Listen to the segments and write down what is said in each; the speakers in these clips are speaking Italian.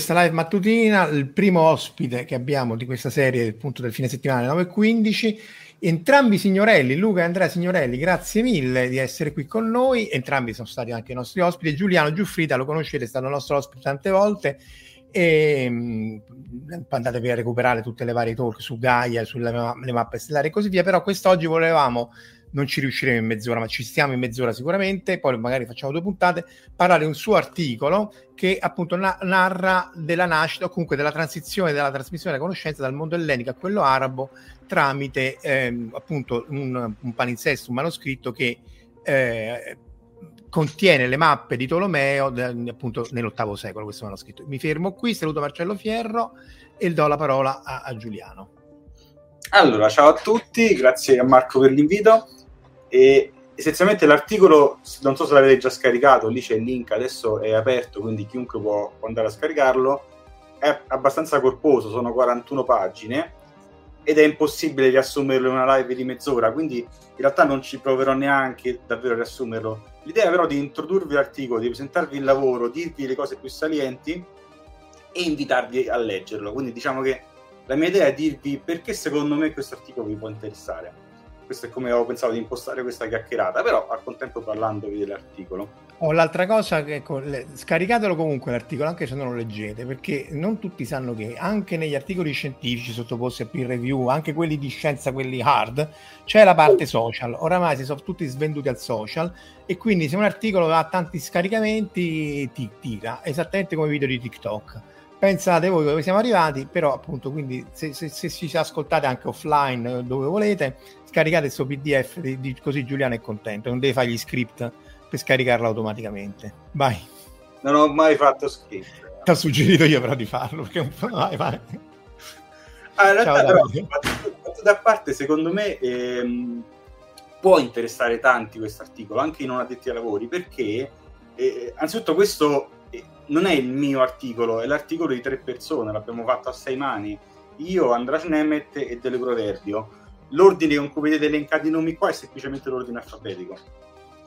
Questa live mattutina, il primo ospite che abbiamo di questa serie, appunto del fine settimana alle 9.15, entrambi signorelli, Luca e Andrea Signorelli, grazie mille di essere qui con noi, entrambi sono stati anche i nostri ospiti, Giuliano Giuffrida, lo conoscete, è stato nostro ospite tante volte, e mh, andatevi a recuperare tutte le varie talk su Gaia, sulle ma- le mappe stellari e così via, però quest'oggi volevamo non ci riusciremo in mezz'ora, ma ci stiamo in mezz'ora sicuramente, poi magari facciamo due puntate, parlare di un suo articolo che appunto na- narra della nascita o comunque della transizione, della trasmissione della conoscenza dal mondo ellenico a quello arabo tramite ehm, appunto un, un palinsesto, un manoscritto che eh, contiene le mappe di Tolomeo appunto nell'ottavo secolo questo manoscritto. Mi fermo qui, saluto Marcello Fierro e do la parola a, a Giuliano. Allora, ciao a tutti, grazie a Marco per l'invito. E essenzialmente l'articolo, non so se l'avete già scaricato, lì c'è il link, adesso è aperto, quindi chiunque può andare a scaricarlo. È abbastanza corposo, sono 41 pagine ed è impossibile riassumerlo in una live di mezz'ora, quindi in realtà non ci proverò neanche davvero a riassumerlo. L'idea però di introdurvi l'articolo, di presentarvi il lavoro, dirvi le cose più salienti e invitarvi a leggerlo. Quindi diciamo che la mia idea è dirvi perché secondo me questo articolo vi può interessare. Questo è come ho pensato di impostare questa chiacchierata, però al contempo parlandovi dell'articolo. Oh, l'altra cosa, ecco, scaricatelo comunque l'articolo anche se non lo leggete, perché non tutti sanno che anche negli articoli scientifici sottoposti a peer review, anche quelli di scienza, quelli hard, c'è la parte social. Oramai si sono tutti svenduti al social e quindi se un articolo ha tanti scaricamenti ti tira, esattamente come i video di TikTok. Pensate voi dove siamo arrivati, però appunto quindi se, se, se ci ascoltate anche offline eh, dove volete, scaricate il suo PDF, di, di- così Giuliano è contento, non deve fare gli script per scaricarlo automaticamente. Vai, Non ho mai fatto script. ti ho suggerito io però di farlo, perché un po'... Vai, vai. Ah, in realtà, Ciao, però, fatto da parte, secondo me ehm, può interessare tanti questo articolo, anche i non addetti ai lavori, perché eh, anzitutto questo eh, non è il mio articolo, è l'articolo di tre persone, l'abbiamo fatto a sei mani, io, Andras Nemet e Dele Proverbio. L'ordine con cui vedete elencati i nomi qua è semplicemente l'ordine alfabetico,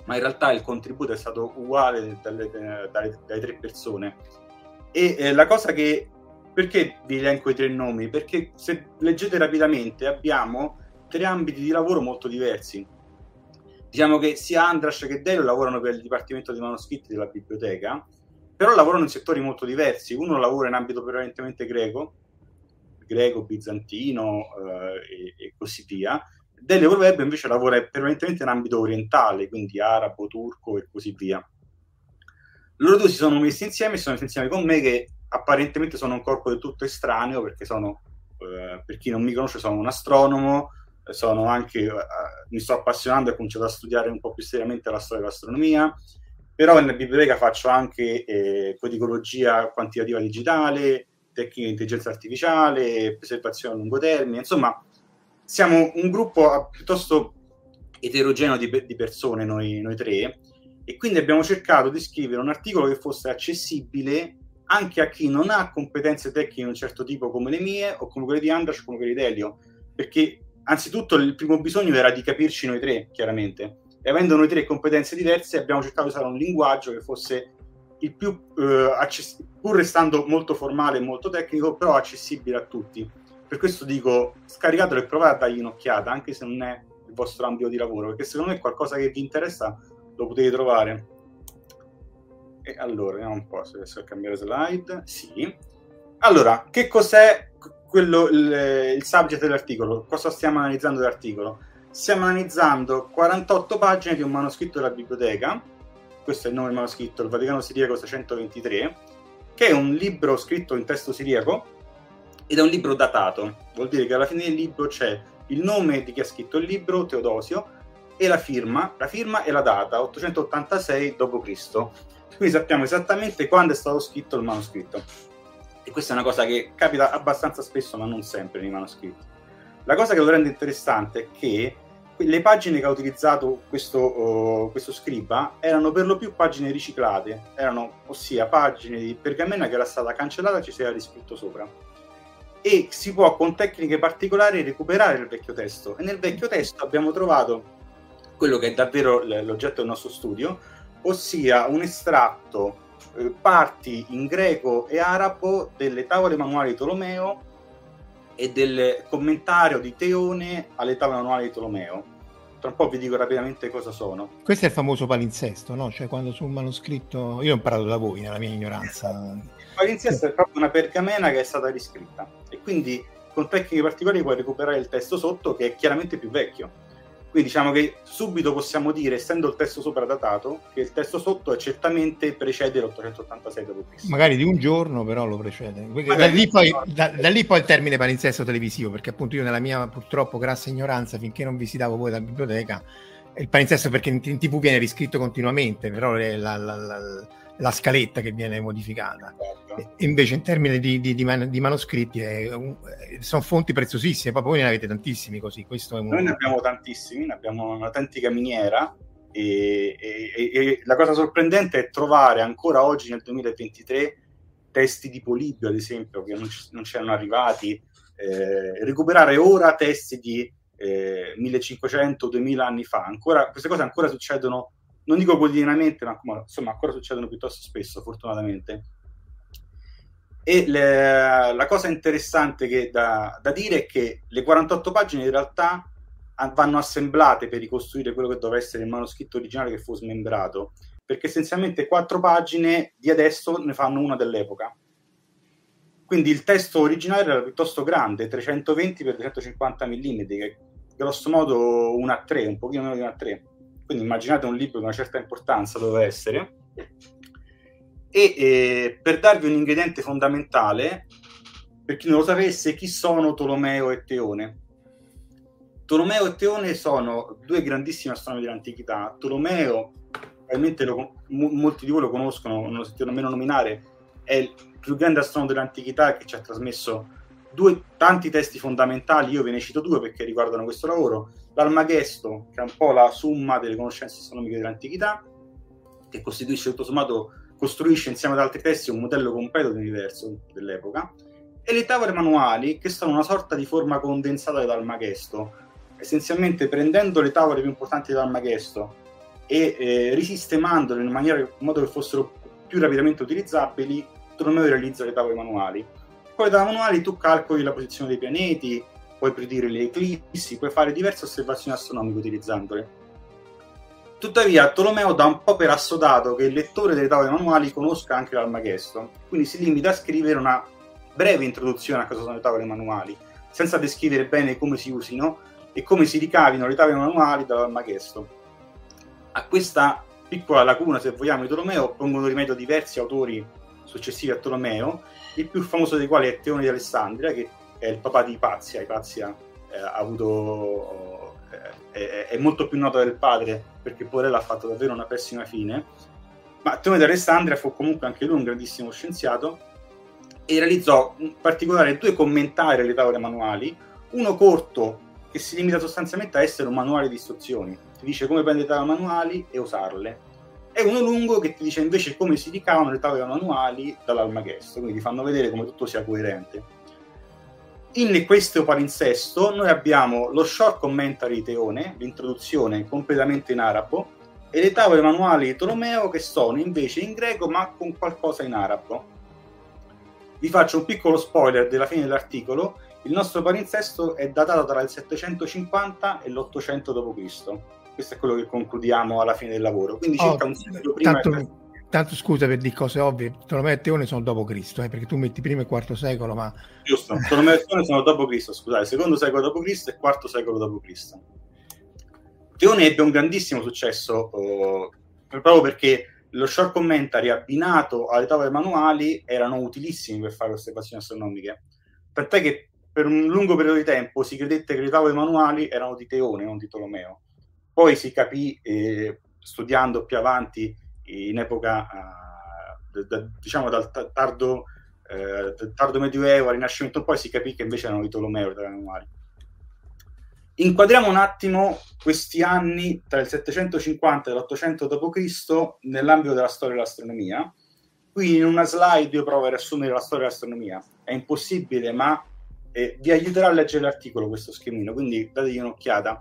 ma in realtà il contributo è stato uguale dalle, dalle- dalle tre persone. E eh, la cosa che perché vi elenco i tre nomi? Perché se leggete rapidamente abbiamo tre ambiti di lavoro molto diversi. Diciamo che sia Andras che Delio lavorano per il Dipartimento dei Manoscritti della biblioteca, però lavorano in settori molto diversi. Uno lavora in ambito prevalentemente greco, greco, bizantino eh, e, e così via. Delio Proverbio invece lavora prevalentemente in ambito orientale, quindi arabo, turco e così via. Loro due si sono messi insieme, si sono messi insieme con me che apparentemente sono un corpo del tutto estraneo perché sono, eh, per chi non mi conosce, sono un astronomo, sono anche, eh, mi sto appassionando e ho cominciato a studiare un po' più seriamente la storia dell'astronomia, però nella biblioteca faccio anche eh, codicologia quantitativa digitale, tecniche di intelligenza artificiale, preservazione a lungo termine, insomma siamo un gruppo ah, piuttosto eterogeneo di, di persone, noi, noi tre, e quindi abbiamo cercato di scrivere un articolo che fosse accessibile anche a chi non ha competenze tecniche di un certo tipo come le mie o come quelle di Andras o come quelle di Delio, perché anzitutto il primo bisogno era di capirci noi tre, chiaramente, e avendo noi tre competenze diverse abbiamo cercato di usare un linguaggio che fosse il più, eh, access- pur restando molto formale e molto tecnico, però accessibile a tutti. Per questo dico, scaricatelo e provate a dargli un'occhiata, anche se non è il vostro ambito di lavoro, perché secondo me qualcosa che vi interessa lo potete trovare. E allora, vediamo un po' se riesco a cambiare slide. Sì. Allora, che cos'è quello, il, il subject dell'articolo? Cosa stiamo analizzando dell'articolo? Stiamo analizzando 48 pagine di un manoscritto della biblioteca. Questo è il nome del manoscritto, il Vaticano Siriaco 623, che è un libro scritto in testo siriaco ed è un libro datato. Vuol dire che alla fine del libro c'è il nome di chi ha scritto il libro, Teodosio, e la firma, la firma e la data, 886 d.C. Quindi sappiamo esattamente quando è stato scritto il manoscritto. E questa è una cosa che capita abbastanza spesso, ma non sempre nei manoscritti. La cosa che lo rende interessante è che le pagine che ha utilizzato questo, uh, questo scriba erano per lo più pagine riciclate, erano ossia pagine di pergamena che era stata cancellata e ci si era riscritto sopra. E si può con tecniche particolari recuperare il vecchio testo. E nel vecchio testo abbiamo trovato quello che è davvero l'oggetto del nostro studio, ossia un estratto eh, parti in greco e arabo delle tavole manuali di Tolomeo e del commentario di Teone alle tavole manuali di Tolomeo. Tra un po' vi dico rapidamente cosa sono. Questo è il famoso palinsesto, no? Cioè quando su un manoscritto... Io ho imparato da voi, nella mia ignoranza. Il palinsesto sì. è proprio una pergamena che è stata riscritta e quindi con tecniche particolari puoi recuperare il testo sotto che è chiaramente più vecchio quindi diciamo che subito possiamo dire, essendo il testo sopra datato, che il testo sotto è certamente precede l'886 d.C. Magari di un giorno, però lo precede. Da lì, poi, da, da lì, poi, il termine palinsesto televisivo, perché appunto io nella mia purtroppo grassa ignoranza, finché non visitavo voi dalla biblioteca, il palinsesto perché in, in tv viene riscritto continuamente, però la, la, la, la scaletta che viene modificata. Certo. Invece in termini di, di, di, man- di manoscritti un, sono fonti preziosissime, poi voi ne avete tantissimi così. È un... Noi ne abbiamo tantissimi, ne abbiamo un'autentica miniera e, e, e, la cosa sorprendente è trovare ancora oggi nel 2023 testi di Polibio, ad esempio, che non, c- non c'erano arrivati, eh, recuperare ora testi di eh, 1500-2000 anni fa. Ancora, queste cose ancora succedono non dico quotidianamente, ma insomma ancora succedono piuttosto spesso, fortunatamente. E le, la cosa interessante da, da, dire è che le 48 pagine in realtà vanno assemblate per ricostruire quello che doveva essere il manoscritto originale che fu smembrato, perché essenzialmente quattro pagine di adesso ne fanno una dell'epoca. Quindi il testo originale era piuttosto grande, 320 x 250 mm, grosso modo 1 a 3, un pochino meno di 1 a 3 quindi immaginate un libro di una certa importanza dove essere. E eh, per darvi un ingrediente fondamentale, per chi non lo sapesse, chi sono Tolomeo e Teone? Tolomeo e Teone sono due grandissimi astronomi dell'antichità. Tolomeo, probabilmente lo, molti di voi lo conoscono, non lo sentito nemmeno nominare, è il più grande astronomo dell'antichità che ci ha trasmesso due, tanti testi fondamentali. Io ve ne cito due perché riguardano questo lavoro l'Almagesto, che è un po' la summa delle conoscenze astronomiche dell'antichità, che costituisce tutto sommato, costruisce insieme ad altri testi un modello completo dell'universo dell'epoca, e le tavole manuali, che sono una sorta di forma condensata dell'Almagesto, essenzialmente prendendo le tavole più importanti dell'Almagesto e eh, risistemandole in, maniera, in modo che fossero più rapidamente utilizzabili, Tolomeo realizza le tavole manuali. Poi da manuali tu calcoli la posizione dei pianeti, puoi predire le eclissi, puoi fare diverse osservazioni astronomiche utilizzandole. Tuttavia, Tolomeo dà un po' per assodato che il lettore delle tavole manuali conosca anche l'Almagesto, quindi si limita a scrivere una breve introduzione a cosa sono le tavole manuali, senza descrivere bene come si usino e come si ricavino le tavole manuali dall'Almagesto. A questa piccola lacuna, se vogliamo, di Tolomeo pongono rimedio diversi autori successivi a Tolomeo, il più famoso dei quali è Teone di Alessandria, che è il papà di Ipazia. Ipazia eh, ha avuto, eh, è, molto più noto del padre perché Porella ha fatto davvero una pessima fine. Ma Teone di Alessandria fu comunque anche lui un grandissimo scienziato e realizzò in particolare due commentari alle tavole manuali, uno corto che si limita sostanzialmente a essere un manuale di istruzioni, ti dice come prendere le tavole manuali e usarle, e uno lungo che ti dice invece come si ricavano le tavole manuali dall'Almagesto, quindi ti fanno vedere come tutto sia coerente. In questo palinsesto noi abbiamo lo short commentary di Teone, l'introduzione completamente in arabo, e le tavole manuali di Tolomeo che sono invece in greco ma con qualcosa in arabo. Vi faccio un piccolo spoiler della fine dell'articolo, il nostro palinsesto è datato tra il 750 e l'800 d.C. Questo è quello che concludiamo alla fine del lavoro, quindi oh, circa un secolo prima... Tanto tanto scusa per dire cose ovvie, Tolomeo e Teone sono dopo Cristo, eh, perché tu metti primo e quarto secolo, ma... Giusto, Tolomeo e Teone sono dopo Cristo, scusate, secondo secolo dopo Cristo e quarto secolo dopo Cristo. Teone ebbe un grandissimo successo eh, proprio perché lo short commentary abbinato alle tavole manuali erano utilissimi per fare osservazioni astronomiche. Tant'è che per un lungo periodo di tempo si credette che le tavole manuali erano di Teone, non di Tolomeo. Poi si capì, eh, studiando più avanti, in epoca, uh, da, diciamo dal tardo, eh, tardo medioevo al rinascimento, poi si capì che invece erano di Tolomeo tavole manuali. Inquadriamo un attimo questi anni tra il 750 e l'800 d.C. nell'ambito della storia dell'astronomia. Qui in una slide io provo a riassumere la storia dell'astronomia. È impossibile, ma eh, vi aiuterà a leggere l'articolo questo schemino, quindi dategli un'occhiata.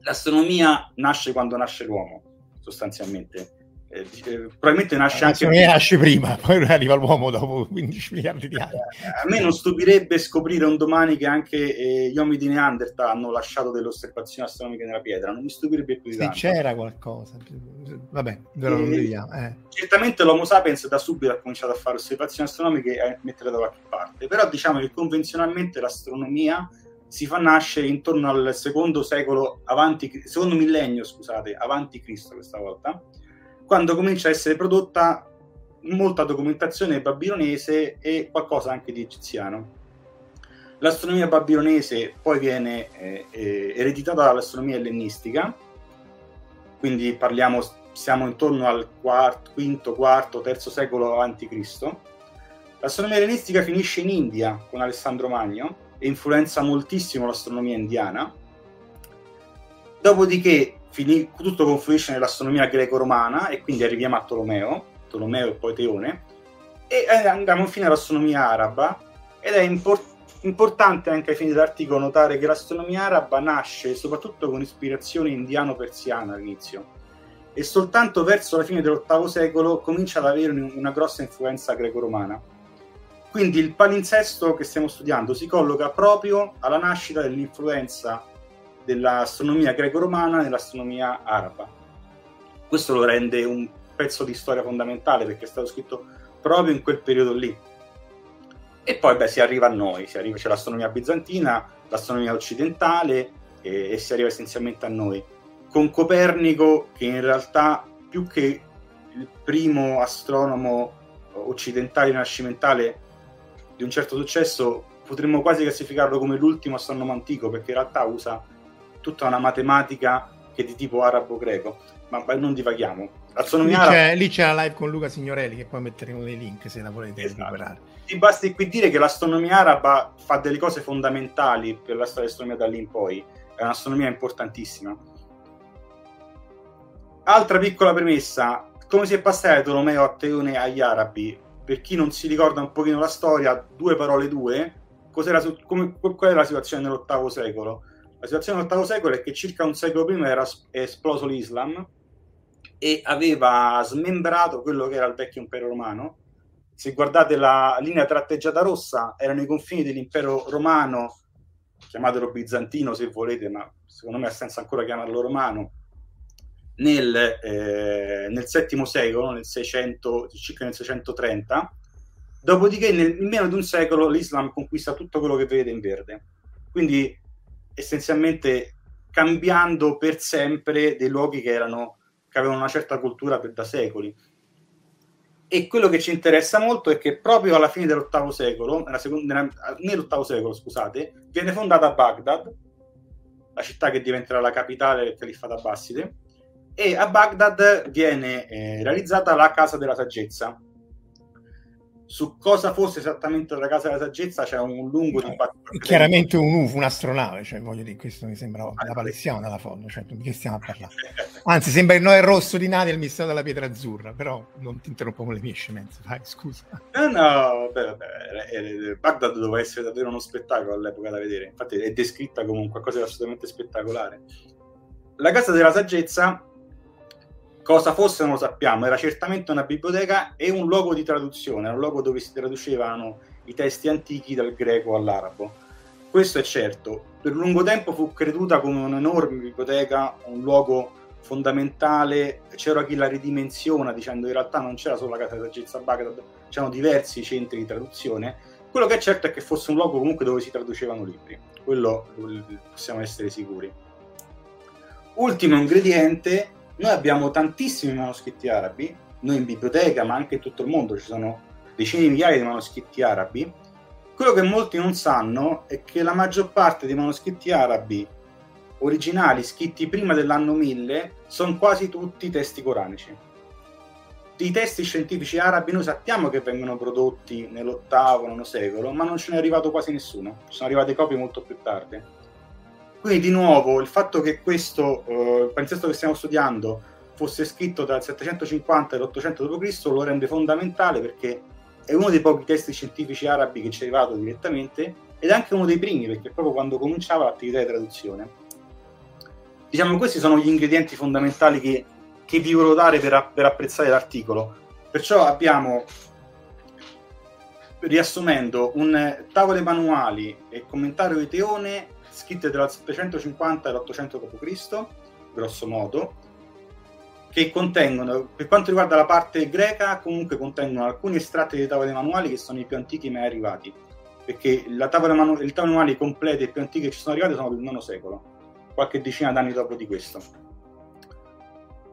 L'astronomia nasce quando nasce l'uomo, sostanzialmente eh, eh, probabilmente nasce anche prima. nasce prima, poi arriva l'uomo dopo 15 miliardi di anni. A me non stupirebbe scoprire un domani che anche eh, gli uomini di Neanderthal hanno lasciato delle osservazioni astronomiche nella pietra, non mi stupirebbe più di sì, c'era qualcosa. Vabbè, ve lo vediamo. Eh. Certamente l'Homo sapiens da subito ha cominciato a fare osservazioni astronomiche e a mettere da qualche parte, però diciamo che convenzionalmente l'astronomia si fa nascere intorno al secondo secolo avanti, secondo millennio, scusate, avanti Cristo questa volta quando comincia a essere prodotta molta documentazione babilonese e qualcosa anche di egiziano. L'astronomia babilonese poi viene eh, eh, ereditata dall'astronomia ellenistica, quindi parliamo, siamo intorno al quarto, quinto, quarto, terzo secolo a.C. L'astronomia ellenistica finisce in India con Alessandro Magno e influenza moltissimo l'astronomia indiana. Dopodiché finì, tutto confluisce nell'astronomia greco-romana e quindi arriviamo a Tolomeo, Tolomeo e poi Teone, e andiamo infine all'astronomia araba ed è import- importante anche ai fini dell'articolo notare che l'astronomia araba nasce soprattutto con ispirazione indiano-persiana all'inizio e soltanto verso la fine dell'VIII secolo comincia ad avere una grossa influenza greco-romana. Quindi il palinsesto che stiamo studiando si colloca proprio alla nascita dell'influenza dell'astronomia greco-romana nell'astronomia araba. Questo lo rende un pezzo di storia fondamentale perché è stato scritto proprio in quel periodo lì. E poi beh, si arriva a noi, arriva, c'è l'astronomia bizantina, l'astronomia occidentale e, e si arriva essenzialmente a noi. Con Copernico che in realtà più che il primo astronomo occidentale rinascimentale di un certo successo, potremmo quasi classificarlo come l'ultimo astronomo antico, perché in realtà usa tutta una matematica che è di tipo arabo-greco, ma, ma non divaghiamo. Lì c'è, lì c'è, la live con Luca Signorelli che poi metteremo nei link se la volete esatto. recuperare. Ti basti qui dire che l'astronomia araba fa delle cose fondamentali per la storia dell'astronomia da lì in poi, è un'astronomia importantissima. Altra piccola premessa, come si è passato da Tolomeo a Teone agli arabi? Per chi non si ricorda un pochino la storia, due parole due, cos'era, come, qual era la situazione nell'ottavo secolo? La situazione dell'ottavo secolo è che circa un secolo prima era esploso l'Islam e aveva smembrato quello che era il vecchio impero romano. Se guardate la linea tratteggiata rossa, erano i confini dell'impero romano, chiamatelo bizantino se volete, ma secondo me ha senso ancora chiamarlo romano, nel, eh, nel VII secolo, nel 600, circa nel 630. Dopodiché, nel, in meno di un secolo, l'Islam conquista tutto quello che vedete in verde. Quindi essenzialmente cambiando per sempre dei luoghi che, erano, che avevano una certa cultura per, da secoli. E quello che ci interessa molto è che proprio alla fine dell'ottavo secolo, nella seconda, nell'ottavo secolo, scusate, viene fondata Baghdad, la città che diventerà la capitale del Califfato Abbaside, e a Baghdad viene eh, realizzata la Casa della Saggezza, su cosa fosse esattamente la casa della saggezza c'è un lungo dibattito. Chiaramente un UFO, un'astronave, cioè voglio dire, questo mi sembra ah, la palessiana della fondo, cioè di che stiamo a parlare? Anzi, sembra il Noè rosso di Nadia il mistero della pietra azzurra, però non ti interrompo con le mie scemenze, vai, scusa. No, no, vabbè, vabbè, Baghdad doveva essere davvero uno spettacolo all'epoca da vedere, infatti è descritta come qualcosa di assolutamente spettacolare. La casa della saggezza Cosa fosse non lo sappiamo, era certamente una biblioteca e un luogo di traduzione, un luogo dove si traducevano i testi antichi dal greco all'arabo. Questo è certo. Per lungo tempo fu creduta come un'enorme biblioteca, un luogo fondamentale, c'era chi la ridimensiona dicendo in realtà non c'era solo la casa di saggezza Baghdad, c'erano diversi centri di traduzione. Quello che è certo è che fosse un luogo comunque dove si traducevano libri, quello possiamo essere sicuri. Ultimo ingrediente, noi abbiamo tantissimi manoscritti arabi, noi in biblioteca, ma anche in tutto il mondo ci sono decine di migliaia di manoscritti arabi. Quello che molti non sanno è che la maggior parte dei manoscritti arabi originali scritti prima dell'anno 1000 sono quasi tutti testi coranici. I testi scientifici arabi noi sappiamo che vengono prodotti nell'ottavo, nono secolo, ma non ce n'è arrivato quasi nessuno. Ci sono arrivate copie molto più tardi. Quindi di nuovo il fatto che questo eh, il palinsesto che stiamo studiando fosse scritto dal 750 all'800 d.C. lo rende fondamentale perché è uno dei pochi testi scientifici arabi che ci è arrivato direttamente ed è anche uno dei primi perché proprio quando cominciava l'attività di traduzione. Diciamo questi sono gli ingredienti fondamentali che, che vi volevo dare per, per apprezzare l'articolo. Perciò abbiamo riassumendo un tavole manuali e commentario di Teone scritte dal 750 all'800 d.C., grosso modo, che contengono, per quanto riguarda la parte greca, comunque contengono alcuni estratti dei tavoli manuali che sono i più antichi mai arrivati, perché la tavola manu- i tavoli manuali completi e più antichi che ci sono arrivati sono del IX secolo, qualche decina d'anni dopo di questo.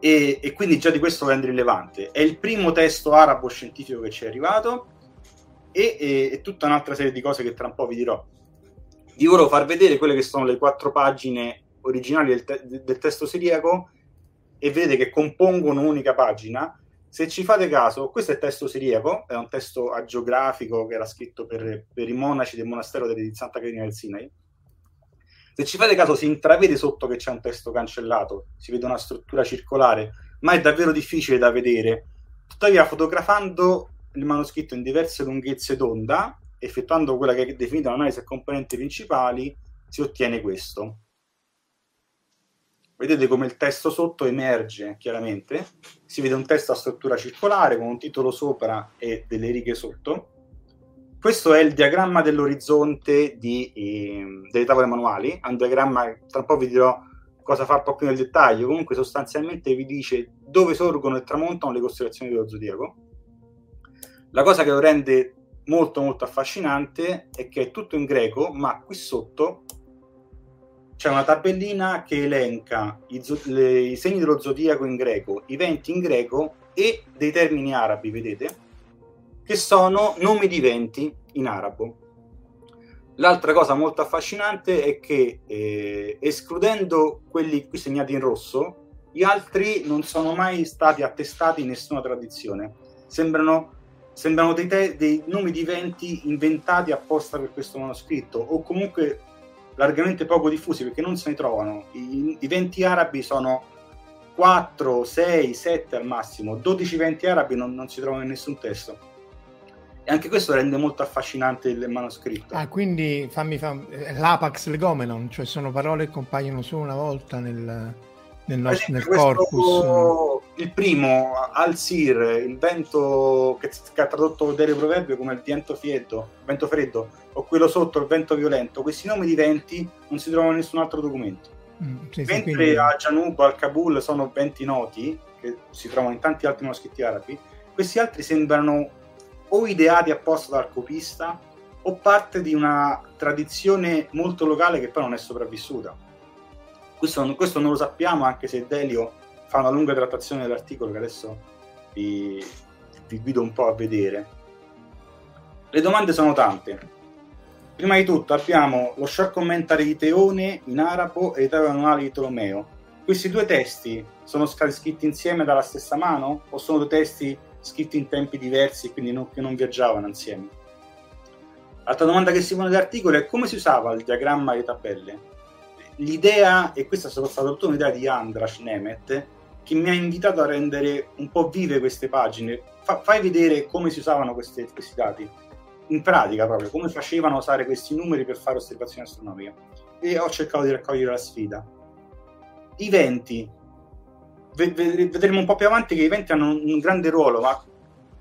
E, e quindi già di questo rende rilevante. È il primo testo arabo scientifico che ci è arrivato e, e, e tutta un'altra serie di cose che tra un po' vi dirò vi volevo far vedere quelle che sono le quattro pagine originali del, te- del testo siriaco e vedete che compongono un'unica pagina. Se ci fate caso, questo è il testo siriaco, è un testo agiografico che era scritto per, per i monaci del monastero di Santa Caterina del Sinai. Se ci fate caso, si intravede sotto che c'è un testo cancellato, si vede una struttura circolare, ma è davvero difficile da vedere. Tuttavia, fotografando il manoscritto in diverse lunghezze d'onda, effettuando quella che è definita l'analisi a componenti principali, si ottiene questo. Vedete come il testo sotto emerge chiaramente, si vede un testo a struttura circolare con un titolo sopra e delle righe sotto. Questo è il diagramma dell'orizzonte di, eh, delle tavole manuali, è un diagramma, tra un po' vi dirò cosa fa un po' più nel dettaglio, comunque sostanzialmente vi dice dove sorgono e tramontano le costellazioni dello zodiaco. La cosa che lo rende molto molto affascinante è che è tutto in greco, ma qui sotto c'è una tabellina che elenca i, zo- le, i segni dello zodiaco in greco, i venti in greco e dei termini arabi, vedete? Che sono nomi di venti in arabo. L'altra cosa molto affascinante è che eh, escludendo quelli qui segnati in rosso, gli altri non sono mai stati attestati in nessuna tradizione. Sembrano sembrano dei, te- dei nomi di eventi inventati apposta per questo manoscritto o comunque largamente poco diffusi perché non se ne trovano. I, i venti arabi sono 4, 6, 7 al massimo, 12 venti arabi non, non si trovano in nessun testo. E anche questo rende molto affascinante il manoscritto. Ah, quindi fammi fam- l'apax legomenon, cioè sono parole che compaiono solo una volta nel, nel, nostro, nel corpus. Il primo, Al-Sir, il vento che, che, ha tradotto Dere Proverbio come il vento freddo, vento freddo, o quello sotto, il vento violento, questi nomi di venti non si trovano in nessun altro documento. Mm, sì, Mentre sì, quindi... a Janub, al Kabul sono venti noti, che si trovano in tanti altri manoscritti arabi, questi altri sembrano o ideati apposta dal copista o parte di una tradizione molto locale che poi non è sopravvissuta questo, questo, non lo sappiamo, anche se Delio fa una lunga trattazione dell'articolo che adesso vi, vi guido un po' a vedere. Le domande sono tante. Prima di tutto abbiamo lo short commentary di Teone in arabo e i tavoli manuali di Tolomeo. Questi due testi sono scritti insieme dalla stessa mano o sono due testi scritti in tempi diversi quindi non, che non viaggiavano insieme? Altra domanda che si pone nell'articolo è come si usava il diagramma di tabelle? L'idea, e questa è stata tutta un'idea di Andras Nemet, che mi ha invitato a rendere un po' vive queste pagine. Fa, fai vedere come si usavano queste, questi dati, in pratica proprio, come facevano a usare questi numeri per fare osservazioni astronomiche. E ho cercato di raccogliere la sfida. I venti, vedremo un po' più avanti che i venti hanno un grande ruolo, ma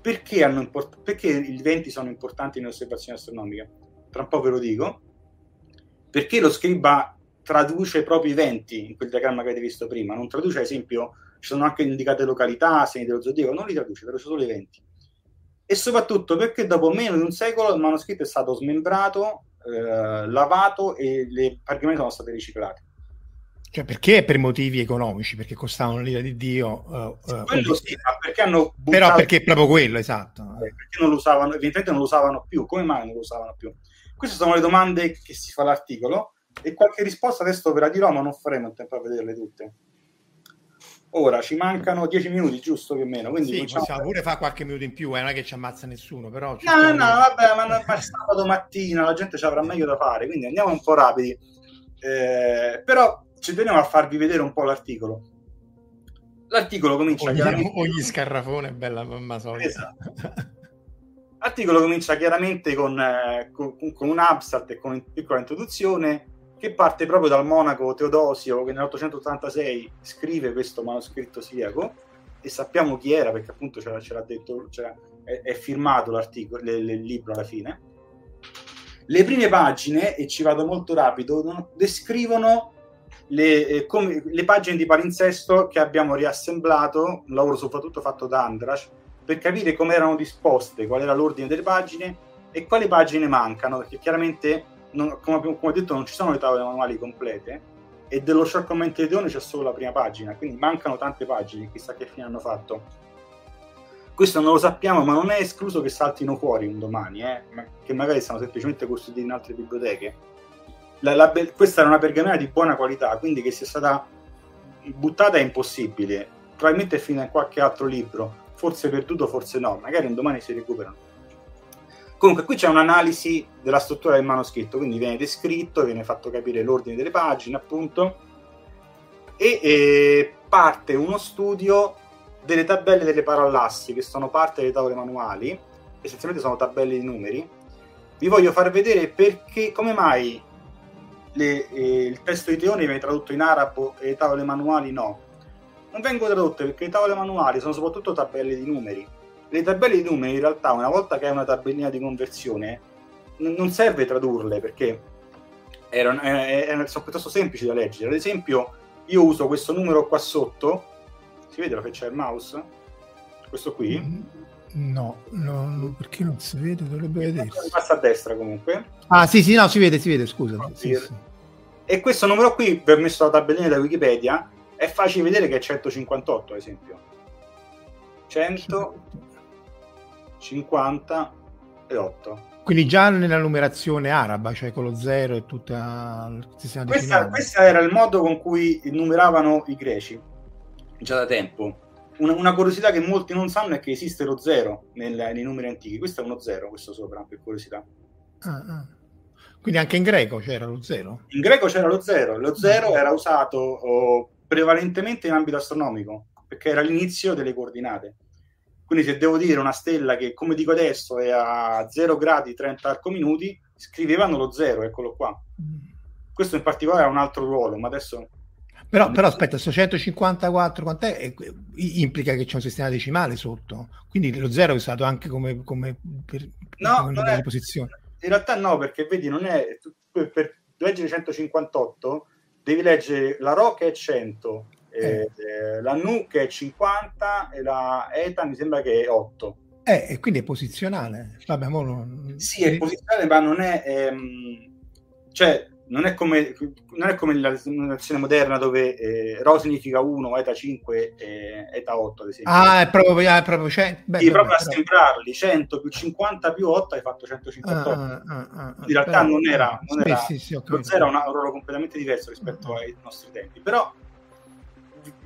perché, import- perché i venti sono importanti nelle osservazioni astronomiche? Tra un po' ve lo dico. Perché lo scriba traduce proprio i venti in quel diagramma che avete visto prima, non traduce ad esempio, ci sono anche indicate località, segni dello zodiaco, non li traduce, traduce solo i venti. E soprattutto perché dopo meno di un secolo il manoscritto è stato smembrato, eh, lavato e le pergamene sono state riciclate. Cioè, perché per motivi economici? Perché costavano l'ira di Dio. Uh, uh, quello sì, ma perché hanno buttato... Però perché è proprio quello, esatto. Eh, perché non lo usavano, evidentemente non lo usavano più. Come mai non lo usavano più? Queste sono le domande che si fa l'articolo e qualche risposta adesso ve la dirò, ma non faremo il tempo a vederle tutte. Ora ci mancano 10 minuti, giusto più o meno. Quindi sì, possiamo pure fare qualche minuto in più, eh, non è che ci ammazza nessuno, però. No, no, no, vabbè, ma non è sabato mattina, la gente ci avrà meglio da fare, quindi andiamo un po' rapidi. Eh, però ci teniamo a farvi vedere un po' l'articolo. L'articolo comincia ogni, chiaramente... ogni scarrafone è bella mamma solita. Esatto. L'articolo comincia chiaramente con, eh, con, con, un abstract e con una piccola introduzione che parte proprio dal monaco Teodosio che nell'886 scrive questo manoscritto siriaco e sappiamo chi era perché appunto ce l'ha, ce l'ha detto, cioè, è, è, firmato l'articolo, le, le, libro alla fine. Le prime pagine, e ci vado molto rapido, descrivono le, eh, come, le pagine di palinsesto che abbiamo riassemblato, un lavoro soprattutto fatto da Andrash, per capire come erano disposte, qual era l'ordine delle pagine e quali pagine mancano, perché chiaramente, non, come, come, ho detto, non ci sono le tavole manuali complete e dello short comment edizione c'è solo la prima pagina, quindi mancano tante pagine, chissà che fine hanno fatto. Questo non lo sappiamo, ma non è escluso che saltino fuori un domani, eh, che magari stanno semplicemente custoditi in altre biblioteche la, la, questa era una pergamena di buona qualità, quindi che sia stata buttata è impossibile. Probabilmente finita in qualche altro libro, forse perduto, forse no, magari un domani si recuperano. Comunque, qui c'è un'analisi della struttura del manoscritto, quindi viene descritto, viene fatto capire l'ordine delle pagine, appunto, e, e parte uno studio delle tabelle delle parallassi, che sono parte delle tavole manuali, essenzialmente sono tabelle di numeri. Vi voglio far vedere perché, come mai le, eh, il testo di Teone viene tradotto in arabo e le tavole manuali no. Non vengono tradotte perché le tavole manuali sono soprattutto tabelle di numeri. Le tabelle di numeri in realtà una volta che hai una tabellina di conversione n- non serve tradurle perché erano, erano, sono piuttosto semplici da leggere. Ad esempio io uso questo numero qua sotto, si vede la freccia del mouse? Questo qui. Mm-hmm No, no, perché non si vede? Dovrebbe vedersi. Passa a destra comunque. Ah, sì, sì, no, si vede, si vede, scusa. No, sì, sì. E questo numero qui, per messo la tabellina da Wikipedia, è facile vedere che è 158, ad esempio. 158. Quindi già nella numerazione araba, cioè con lo 0 e tutta il sistema questa, questa era il modo con cui numeravano i greci, già da tempo una, una, curiosità che molti non sanno è che esiste lo zero nel, nei numeri antichi. Questo è uno zero, questo sopra, per curiosità. Ah, ah. Quindi anche in greco c'era lo zero? In greco c'era lo zero. Lo zero ah. era usato oh, prevalentemente in ambito astronomico, perché era l'inizio delle coordinate. Quindi se devo dire una stella che, come dico adesso, è a 0 gradi 30 arcominuti, scrivevano lo zero, eccolo qua. Questo in particolare ha un altro ruolo, ma adesso però, però aspetta, sto 154 quant'è? implica che c'è un sistema decimale sotto, quindi lo zero è usato anche come, come per, no, per è, posizione. In realtà no, perché vedi, non è per, per leggere 158 devi leggere la RO che è 100, eh. Eh, la NU che è 50 e la ETA mi sembra che è 8. Eh, e quindi è posizionale. Vabbè, non... Sì, è posizionale, ma non è... Ehm, cioè, non è come, non è come la numerazione moderna dove eh, Rho significa 1, ETA 5 e ETA 8 ad esempio. Ah, è proprio, è proprio 100. Beh, sì, proprio a sembrarli 100 più 50 più 8 hai fatto 158. Ah, ah, ah, in realtà però, non era, non sì, era sì, sì, lo 0 ha un ruolo completamente diverso rispetto ai nostri tempi, però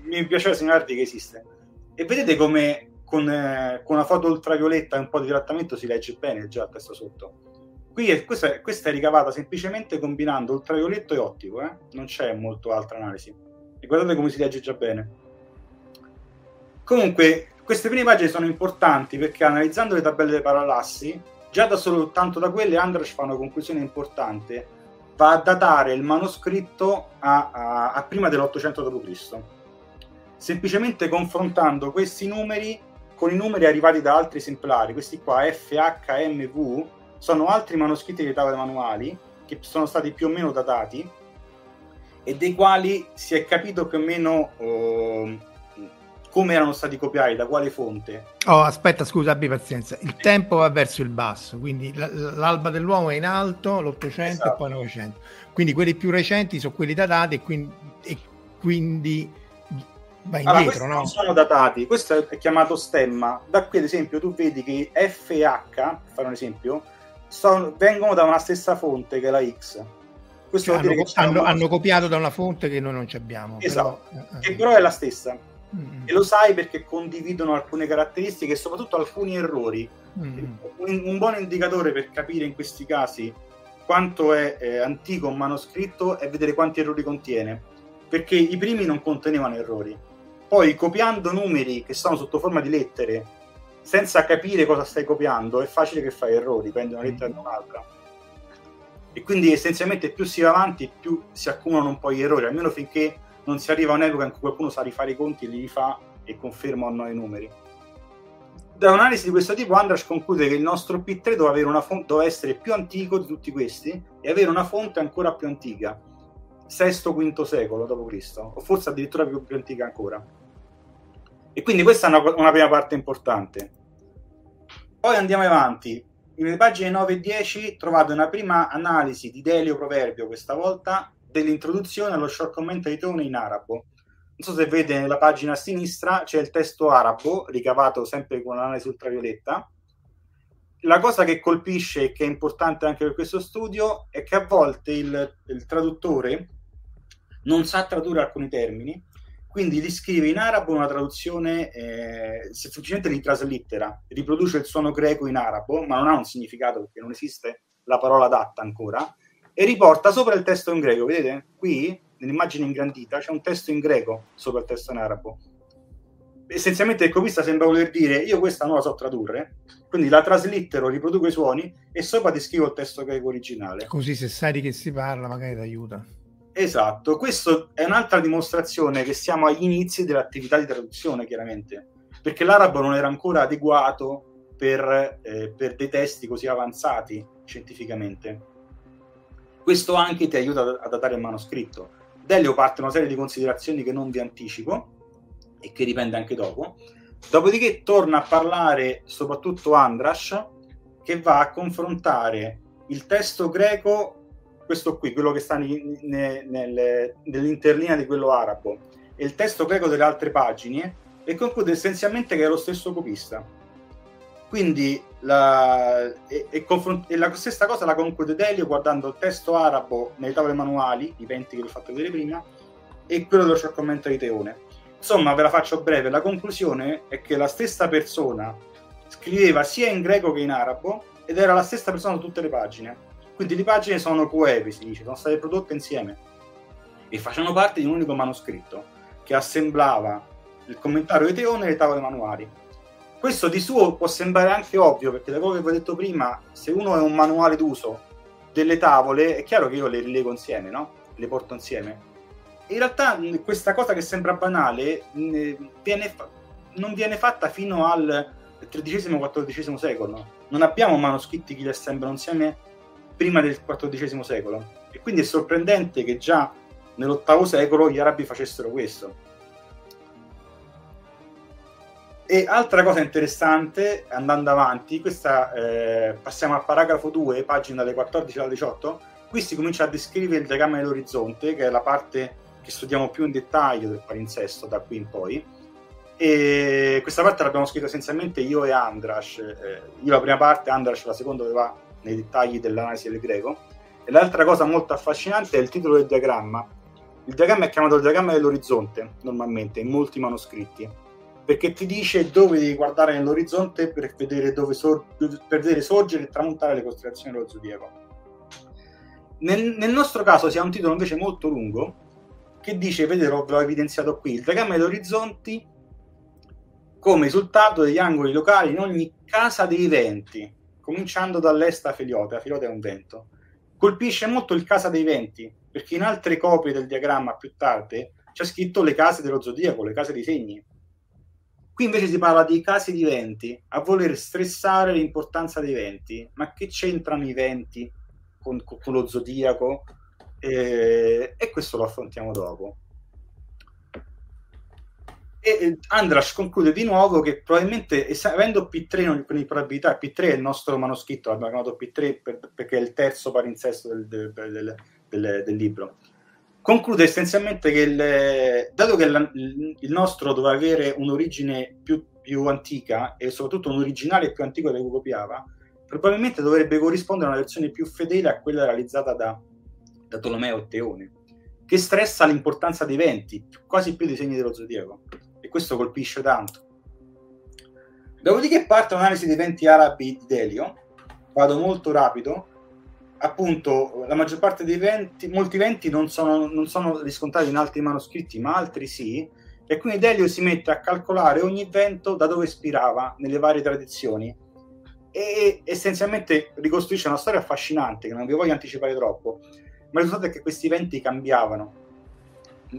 mi piaceva segnalarvi che esiste. E vedete come con, eh, con una foto ultravioletta e un po' di trattamento si legge bene già il testo sotto Qui è, questa, questa, è, ricavata semplicemente combinando ultravioletto e ottico, eh? non c'è molto altra analisi. E guardate come si legge già bene. Comunque, queste prime pagine sono importanti perché analizzando le tabelle dei parallassi, già da solo tanto da quelle Andras fa una conclusione importante, va a datare il manoscritto a, a, a prima dell'800 d.C. Semplicemente confrontando questi numeri con i numeri arrivati da altri esemplari, questi qua FHMV, sono altri manoscritti di tavole manuali che sono stati più o meno datati e dei quali si è capito più o meno oh, come erano stati copiati, da quale fonte. Oh, aspetta, scusa, abbi pazienza. Il tempo va verso il basso, quindi l'alba dell'uomo è in alto, l'Ottocento Esatto. e poi il Novecento. Quindi quelli più recenti sono quelli datati e quindi, e quindi va Allora, indietro, no? non sono datati, questo è chiamato stemma. Da qui, ad esempio, tu vedi che F e H, per fare un esempio, sono- vengono da una stessa fonte che è la X. Questo Cioè, vuol hanno, che hanno- hanno copiato da una fonte che noi non ci abbiamo. Esatto. però- eh, che eh. però è la stessa. Mm, E lo sai perché condividono alcune caratteristiche e soprattutto alcuni errori. mm, Un, un buon indicatore per capire in questi casi quanto è eh, antico un manoscritto è vedere quanti errori contiene, perché i primi non contenevano errori. Poi copiando numeri che sono sotto forma di lettere, senza capire cosa stai copiando, è facile che fai errori, prendi una lettera da un'altra. E quindi essenzialmente più si va avanti, più si accumulano un po' gli errori, almeno finché non si arriva a un'epoca in cui qualcuno sa rifare i conti e li rifà e conferma o no i numeri. Da un'analisi di questo tipo, Andras conclude che il nostro P3 doveva, avere una fon- doveva essere più antico di tutti questi e avere una fonte ancora più antica, VI-V secolo d.C., o forse addirittura più, più antica ancora. E quindi questa è una, una prima parte importante. Poi andiamo avanti. Nelle pagine 9 e 10 trovate una prima analisi di Delio Proverbio, questa volta, dell'introduzione allo short commentary tone in arabo. Non so se vede nella pagina a sinistra c'è il testo arabo, ricavato sempre con l'analisi ultravioletta. La cosa che colpisce e che è importante anche per questo studio è che a volte il, il traduttore non sa tradurre alcuni termini, quindi li scrive in arabo una traduzione, eh, semplicemente li traslittera, riproduce il suono greco in arabo, ma non ha un significato perché non esiste la parola adatta ancora, e riporta sopra il testo in greco. Vedete? Qui, nell'immagine ingrandita, c'è un testo in greco sopra il testo in arabo. Essenzialmente il copista sembra voler dire io questa non la so tradurre, quindi la traslittero, riproduco i suoni e sopra ti scrivo il testo greco originale. Così se sai di che si parla magari ti aiuta. Esatto, questo è un'altra dimostrazione che siamo agli inizi dell'attività di traduzione, chiaramente, perché l'arabo non era ancora adeguato per, eh, per dei testi così avanzati scientificamente. Questo anche ti aiuta a datare il manoscritto. Delio parte una serie di considerazioni che non vi anticipo e che riprende anche dopo. Dopodiché torna a parlare soprattutto Andras, che va a confrontare il testo greco questo qui, quello che sta ni- ne- nel- nell'interlinea di quello arabo, e il testo greco delle altre pagine, e conclude essenzialmente che è lo stesso copista. Quindi la, e, e confron- e la stessa cosa la conclude Delio guardando il testo arabo nelle tavole manuali, i 20 che vi ho fatto vedere prima, e quello dello short commentary di Teone. Insomma, ve la faccio breve, la conclusione è che la stessa persona scriveva sia in greco che in arabo ed era la stessa persona su tutte le pagine. Quindi le pagine sono coeve, si dice, sono state prodotte insieme e facevano parte di un unico manoscritto che assemblava il commentario di Teone e le tavole manuali. Questo di suo può sembrare anche ovvio, perché da quello che vi ho detto prima, se uno è un manuale d'uso delle tavole, è chiaro che io le rilego insieme, no? Le porto insieme. In realtà questa cosa che sembra banale viene non viene fatta fino al XIII-XIV secolo. Non abbiamo manoscritti che li assemblano insieme prima del XIV secolo. E quindi è sorprendente che già nell'VIII secolo gli arabi facessero questo. E altra cosa interessante, andando avanti, questa, eh, passiamo al paragrafo 2, pagina dalle 14 alle 18, qui si comincia a descrivere il diagramma dell'orizzonte, che è la parte che studiamo più in dettaglio del palinsesto da qui in poi. E questa parte l'abbiamo scritta essenzialmente io e Andras. Eh, io la prima parte, Andras la seconda dove va nei dettagli dell'analisi del greco. E l'altra cosa molto affascinante è il titolo del diagramma. Il diagramma è chiamato il diagramma dell'orizzonte, normalmente, in molti manoscritti, perché ti dice dove devi guardare nell'orizzonte per vedere, sor- per vedere sorgere e tramontare le costellazioni dello zodiaco. Nel, nel nostro caso si ha un titolo invece molto lungo che dice, vedete, l'ho evidenziato qui, il diagramma degli orizzonti come risultato degli angoli locali in ogni casa dei venti, cominciando dall'est a Feliote, a Feliote è un vento. Colpisce molto il casa dei venti, perché in altre copie del diagramma più tardi c'è scritto le case dello zodiaco, le case dei segni. Qui invece si parla di casi di venti, a voler stressare l'importanza dei venti. Ma che c'entrano i venti con, con lo zodiaco? E, e questo lo affrontiamo dopo. E Andras conclude di nuovo che probabilmente, avendo P3 con probabilità, P3 è il nostro manoscritto, l'abbiamo chiamato P3 per, perché è il terzo palinsesto del, del, del, del, del libro. Conclude essenzialmente che, il, dato che la, il nostro doveva avere un'origine più, più, antica e soprattutto un originale più antico cui copiava, probabilmente dovrebbe corrispondere a una versione più fedele a quella realizzata da, da Tolomeo e Teone, che stressa l'importanza dei venti, quasi più dei segni dello zodiaco questo colpisce tanto. Dopodiché parte un'analisi dei venti arabi di Delio, vado molto rapido, appunto la maggior parte dei venti, molti venti non sono, non sono riscontrati in altri manoscritti, ma altri sì, e quindi Delio si mette a calcolare ogni vento da dove ispirava nelle varie tradizioni. E essenzialmente ricostruisce una storia affascinante che non vi voglio anticipare troppo, ma il risultato è che questi venti cambiavano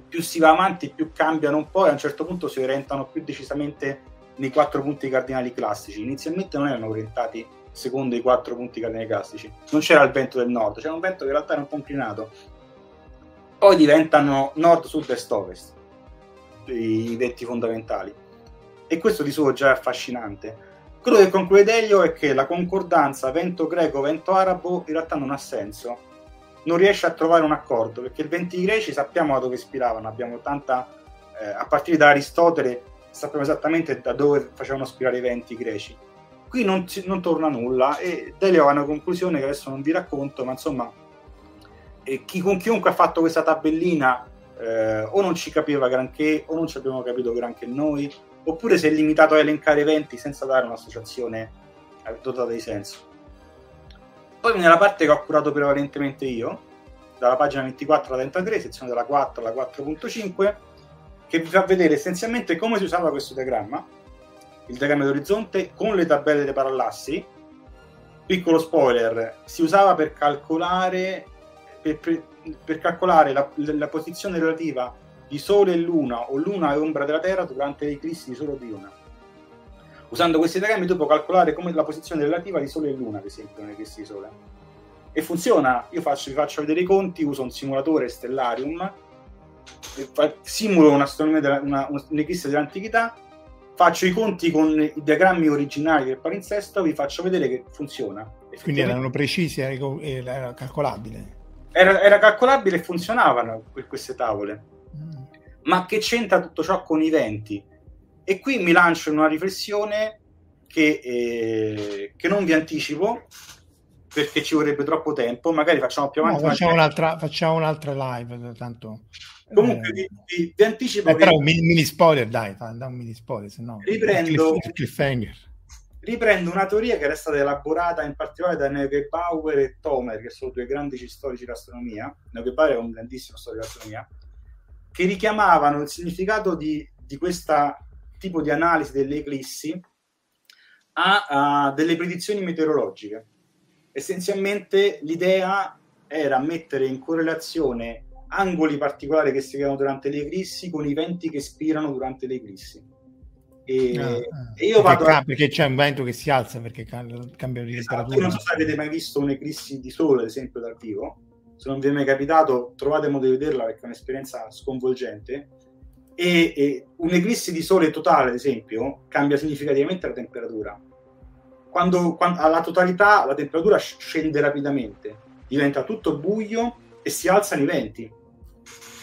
più si va avanti, più cambiano un po' e a un certo punto si orientano più decisamente nei quattro punti cardinali classici. Inizialmente non erano orientati secondo i quattro punti cardinali classici, non c'era il vento del nord, c'era un vento che in realtà era un po' inclinato. Poi diventano nord, sud, est, ovest, i venti fondamentali. E questo di suo già è affascinante. Quello che conclude Delio è che la concordanza vento greco, vento arabo in realtà non ha senso non riesce a trovare un accordo perché i venti greci sappiamo da dove ispiravano, abbiamo tanta eh, a partire da Aristotele sappiamo esattamente da dove facevano ispirare i venti greci. Qui non, non torna nulla e Delio ha una conclusione che adesso non vi racconto, ma insomma, eh, chi, con chiunque ha fatto questa tabellina eh, o non ci capiva granché o non ci abbiamo capito granché noi, oppure si è limitato a elencare eventi senza dare un'associazione eh, dotata di senso. Poi viene la parte che ho curato prevalentemente io, dalla pagina 24 alla 33, sezione dalla 4 alla 4.5, che vi fa vedere essenzialmente come si usava questo diagramma, il diagramma d'orizzonte con le tabelle dei parallassi. Piccolo spoiler, si usava per calcolare, per, per, per calcolare la, la, posizione relativa di Sole e Luna o Luna e ombra della Terra durante le eclissi di Sole o di Luna Usando questi diagrammi tu puoi calcolare come la posizione relativa di Sole e Luna, ad esempio, nei questi di Sole. E funziona, io faccio, vi faccio vedere i conti, uso un simulatore Stellarium, simulo un'astronomia della, una, un'eclisse dell'antichità, faccio i conti con i diagrammi originali del palinsesto, vi faccio vedere che funziona. Quindi erano precisi, era calcolabile. Era, era calcolabile e funzionavano queste tavole. Mm. Ma che c'entra tutto ciò con i venti? E qui mi lancio in una riflessione che, eh, che non vi anticipo perché ci vorrebbe troppo tempo, magari facciamo più avanti. No, facciamo, un'altra, facciamo un'altra live, tanto... Comunque eh, vi, vi, vi, anticipo... Eh, però un mini, mini, spoiler, dai, da un mini spoiler, se no... Riprendo, riprendo una teoria che era stata elaborata in particolare da Neugebauer e Tomer, che sono due grandi storici dell'astronomia. Neugebauer è un grandissimo storico dell'astronomia, che richiamavano il significato di, di questa tipo di analisi delle eclissi a, a delle predizioni meteorologiche. Essenzialmente l'idea era mettere in correlazione angoli particolari che si creano durante le eclissi con i venti che spirano durante le eclissi. E, ah, ah. e io vado perché, a... perché c'è un vento che si alza perché cambia di esatto. temperatura. non so se avete mai visto un'eclissi di sole, ad esempio, dal vivo. Se non vi è mai capitato, trovate modo di vederla perché è un'esperienza sconvolgente e, e un'eclissi di sole totale, ad esempio, cambia significativamente la temperatura. Quando, quando alla totalità la temperatura scende rapidamente, diventa tutto buio e si alzano i venti.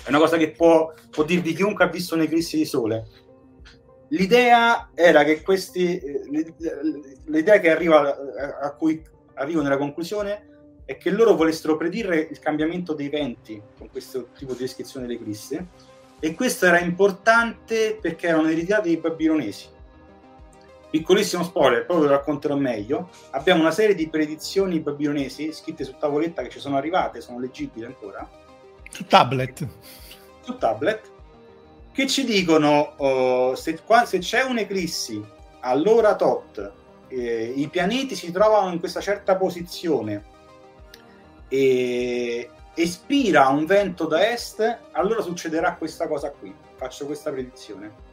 È una cosa che può, può dirvi chiunque ha visto un'eclissi di sole. L'idea era che questi, l'idea che arriva a cui arrivo nella conclusione è che loro volessero predire il cambiamento dei venti con questo tipo di descrizione dell'eclisse e questo era importante perché erano ereditati dai babilonesi. Piccolissimo spoiler, poi ve lo racconterò meglio. Abbiamo una serie di predizioni babilonesi scritte su tavoletta che ci sono arrivate, sono leggibili ancora. Su tablet. Su tablet, che ci dicono uh, se, qua, se, c'è un'eclissi all'ora tot, eh, i pianeti si trovano in questa certa posizione e, espira un vento da est, allora succederà questa cosa qui. Faccio questa predizione.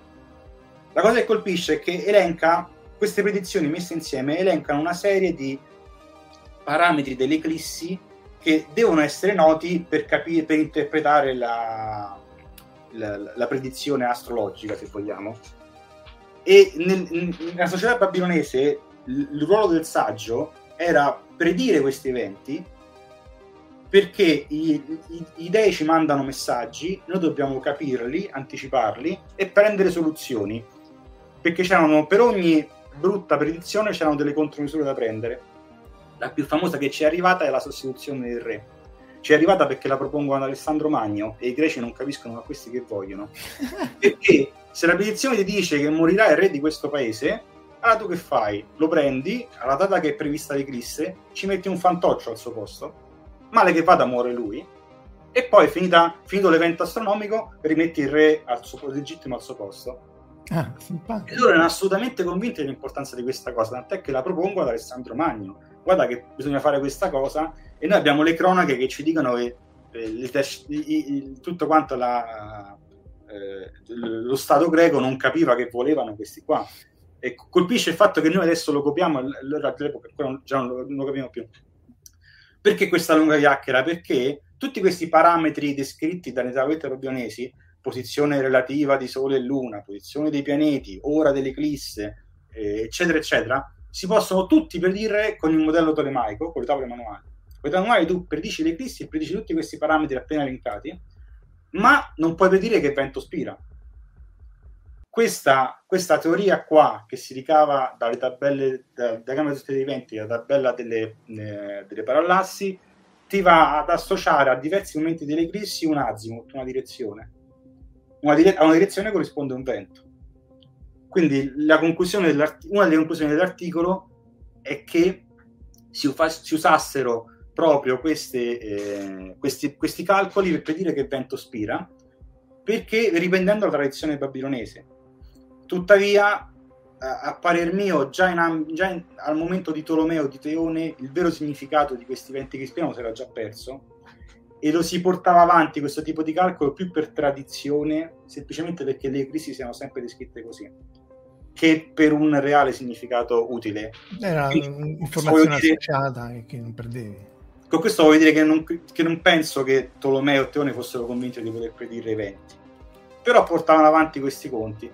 La cosa che colpisce è che elenca queste predizioni messe insieme elencano una serie di parametri delle eclissi che devono essere noti per, capire, per interpretare la, la, la predizione astrologica, se vogliamo. E nel, nella società babilonese il ruolo del saggio era predire questi eventi perché i, i, i, dei ci mandano messaggi, noi dobbiamo capirli, anticiparli e prendere soluzioni. Perché c'erano per ogni brutta predizione c'erano delle contromisure da prendere. La più famosa che ci è arrivata è la sostituzione del re. Ci è arrivata perché la propongono ad Alessandro Magno e i greci non capiscono ma questi che vogliono. perché se la predizione ti dice che morirà il re di questo paese, allora tu che fai? Lo prendi, alla data che è prevista l'eclisse, ci metti un fantoccio al suo posto, male che vada muore lui, e poi finita, finito l'evento astronomico rimetti il re al suo, legittimo al suo posto. Ah, e loro erano assolutamente convinti dell'importanza di questa cosa, tant'è che la propongo ad Alessandro Magno. Guarda che bisogna fare questa cosa, e noi abbiamo le cronache che ci dicono che eh, il, il, il, tutto quanto la, eh, lo Stato greco non capiva che volevano questi qua. E colpisce il fatto che noi adesso lo copiamo, allora all'epoca già non lo, non lo capiamo più. Perché questa lunga chiacchiera? Perché tutti questi parametri descritti dalle tavolette babilonesi, posizione relativa di Sole e Luna, posizione dei pianeti, ora dell'eclisse, eh, eccetera, eccetera, si possono tutti predire con il modello tolemaico, con le tavole manuali. Con le tavole manuali tu predici l'eclissi e predici tutti questi parametri appena elencati, ma non puoi predire che vento spira, questa, questa, teoria qua che si ricava dalle tabelle da, da gamma dei eventi, la tabella delle, eh, delle parallassi, ti va ad associare a diversi momenti dell'eclissi un azimut, una direzione. Una dire- a una direzione corrisponde un vento. Quindi una delle conclusioni dell'articolo è che si, ufa- si usassero proprio queste, eh, questi, questi calcoli per predire che vento spira, perché riprendendo la tradizione babilonese Tuttavia, a parer mio, già, in, già in, al momento di Tolomeo di Teone, il vero significato di questi eventi spiegano si era già perso e lo si portava avanti questo tipo di calcolo più per tradizione, semplicemente perché le crisi siano sempre descritte così, che per un reale significato utile. Era un'informazione dire, associata e che non perdevi. Con questo voglio dire che non, che non penso che Tolomeo e Teone fossero convinti di poter predire eventi, però portavano avanti questi conti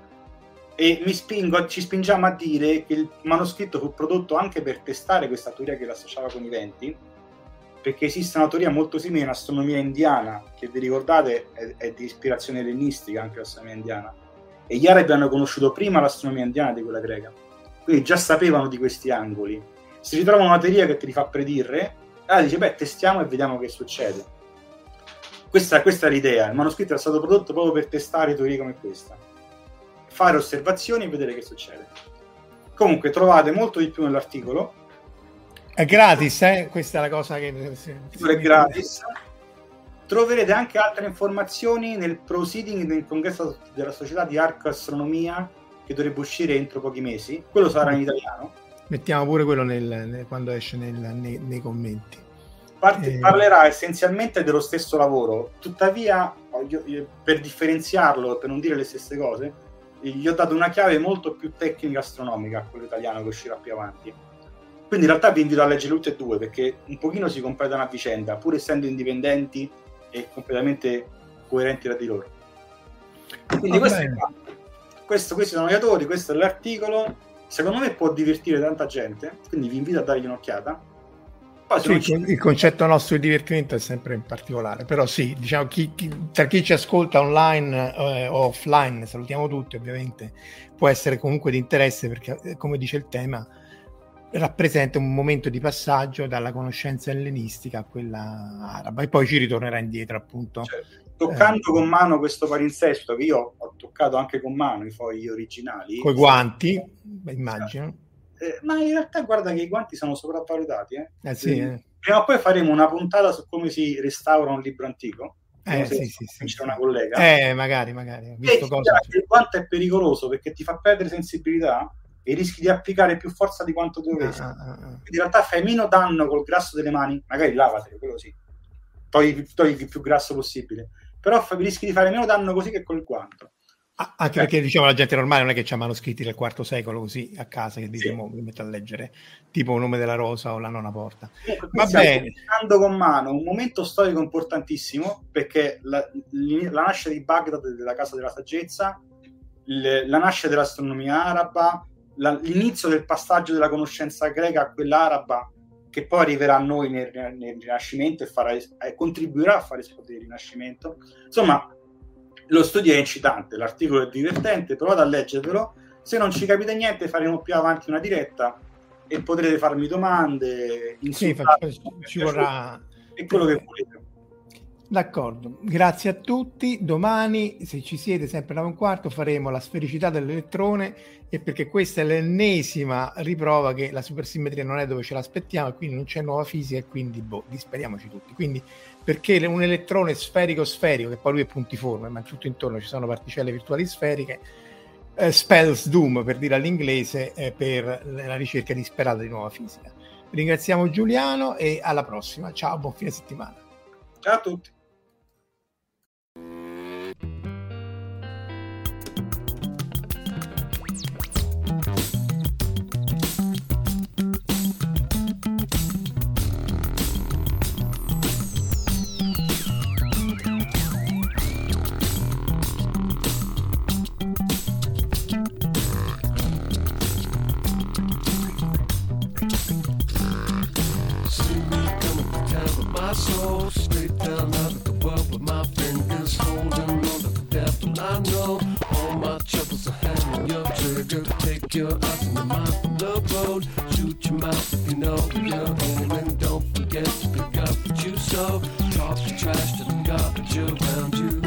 e spingo, ci spingiamo a dire che il manoscritto fu prodotto anche per testare questa teoria che l'associava con i venti, perché esiste una teoria molto simile in astronomia indiana, che vi ricordate è, è di ispirazione ellenistica anche l'astronomia indiana, e gli arabi hanno conosciuto prima l'astronomia indiana di quella greca, quindi già sapevano di questi angoli. Si ritrovano una teoria che ti li fa predire, allora dice, beh, testiamo e vediamo che succede. Questa, questa è l'idea, il manoscritto è stato prodotto proprio per testare teorie come questa fare osservazioni e vedere che succede. Comunque trovate molto di più nell'articolo. È gratis, eh? Questa è la cosa che... È gratis. Troverete anche altre informazioni nel proceeding del congresso della società di Arco Astronomia che dovrebbe uscire entro pochi mesi. Quello sarà in italiano. Mettiamo pure quello nel, nel, quando esce nel, nei, nei, commenti. Parte, eh... Parlerà essenzialmente dello stesso lavoro, tuttavia, per differenziarlo, per non dire le stesse cose, gli ho dato una chiave molto più tecnica astronomica a quello italiano che uscirà più avanti. Quindi in realtà vi invito a leggere tutte e due perché un pochino si completano a vicenda, pur essendo indipendenti e completamente coerenti tra di loro. Quindi questo, questo, questi sono gli autori, questo è l'articolo. Secondo me può divertire tanta gente, quindi vi invito a dargli un'occhiata sì, ci... Il concetto nostro di divertimento è sempre in particolare, però sì, diciamo, chi, chi, tra chi ci ascolta online eh, o offline, salutiamo tutti ovviamente, può essere comunque di interesse perché, eh, come dice il tema, rappresenta un momento di passaggio dalla conoscenza ellenistica a quella araba e poi ci ritornerà indietro appunto. Certo. Toccando eh, con mano questo palinsesto che io ho toccato anche con mano i fogli originali. Con i guanti, immagino. Esatto eh, ma in realtà guarda che i guanti sono sopravvalutati. Eh? Eh sì, eh. Prima o poi faremo una puntata su come si restaura un libro antico. Eh, sì, sì, sì, c'è una collega. Eh, magari, magari. Visto cosa... Il guanto è pericoloso perché ti fa perdere sensibilità e rischi di applicare più forza di quanto dovresti. Ah, ah, ah. Quindi in realtà fai meno danno col grasso delle mani, magari lavate, quello sì. Togli, togli il più grasso possibile. Però rischi di fare meno danno così che col guanto. Anche perché diciamo la gente normale non è che c'ha manoscritti del IV secolo così a casa che dice Sì. mi metto a leggere tipo Nome della Rosa o La nona porta. Qui Va bene. con mano un momento storico importantissimo perché la, la nascita di Baghdad della Casa della Saggezza, il- la nascita dell'astronomia araba, la- l'inizio del passaggio della conoscenza greca a quella araba che poi arriverà a noi nel, nel Rinascimento e farà, eh, contribuirà a fare esplodere il Rinascimento. Insomma, lo studio è incitante, l'articolo è divertente, provate a leggervelo. Se non ci capite niente, faremo più avanti una diretta e potrete farmi domande, Sì, ci vorrà e quello che volete. D'accordo, grazie a tutti. Domani, se ci siete sempre alle 9 un quarto, faremo la sfericità dell'elettrone e perché questa è l'ennesima riprova che la supersimmetria non è dove ce l'aspettiamo e quindi non c'è nuova fisica e quindi boh, disperiamoci tutti. Quindi perché un elettrone sferico-sferico, che poi lui è puntiforme, ma tutto intorno ci sono particelle virtuali sferiche, eh, spells doom per dire all'inglese eh, per la ricerca disperata di nuova fisica. Ringraziamo Giuliano e alla prossima. Ciao, buon fine settimana. Ciao a tutti. Soul straight down out of the world with my fingers holding on to the devil. I know all my troubles are hanging your trigger take your eyes and your mind from the road. Shoot your mouth if you know you're aiming. Don't forget to pick up what you sow. Talk the trash to the garbage around you.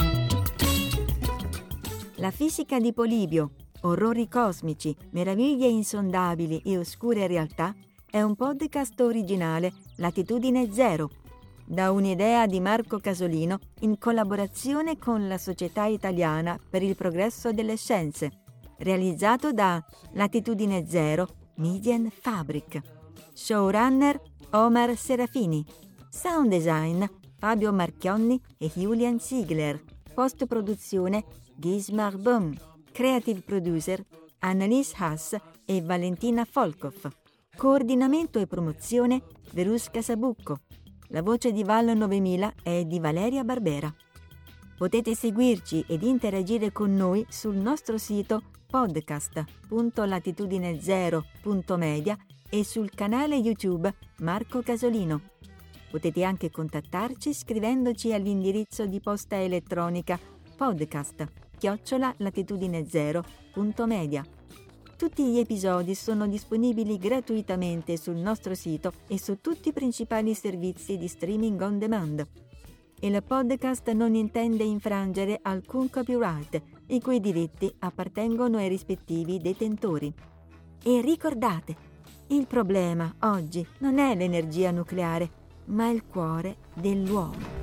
La fisica di Polibio, orrori cosmici, meraviglie insondabili e oscure realtà è un podcast originale Latitudine Zero, da un'idea di Marco Casolino in collaborazione con la Società Italiana per il Progresso delle Scienze, realizzato da Latitudine Zero Median Fabric. Showrunner Omar Serafini. Sound design Fabio Marchionni e Julian Ziegler. Post produzione Gismar Böhm. Creative producer Annalise Haas e Valentina Folkov. Coordinamento e promozione Verusca Sabucco. La voce di Vallo 9000 è di Valeria Barbera. Potete seguirci ed interagire con noi sul nostro sito podcast.latitudine0.media e sul canale YouTube Marco Casolino. Potete anche contattarci scrivendoci all'indirizzo di posta elettronica podcast latitudine0.media. Tutti gli episodi sono disponibili gratuitamente sul nostro sito e su tutti i principali servizi di streaming on demand. Il podcast non intende infrangere alcun copyright, i cui diritti appartengono ai rispettivi detentori. E ricordate, il problema oggi non è l'energia nucleare, ma il cuore dell'uomo.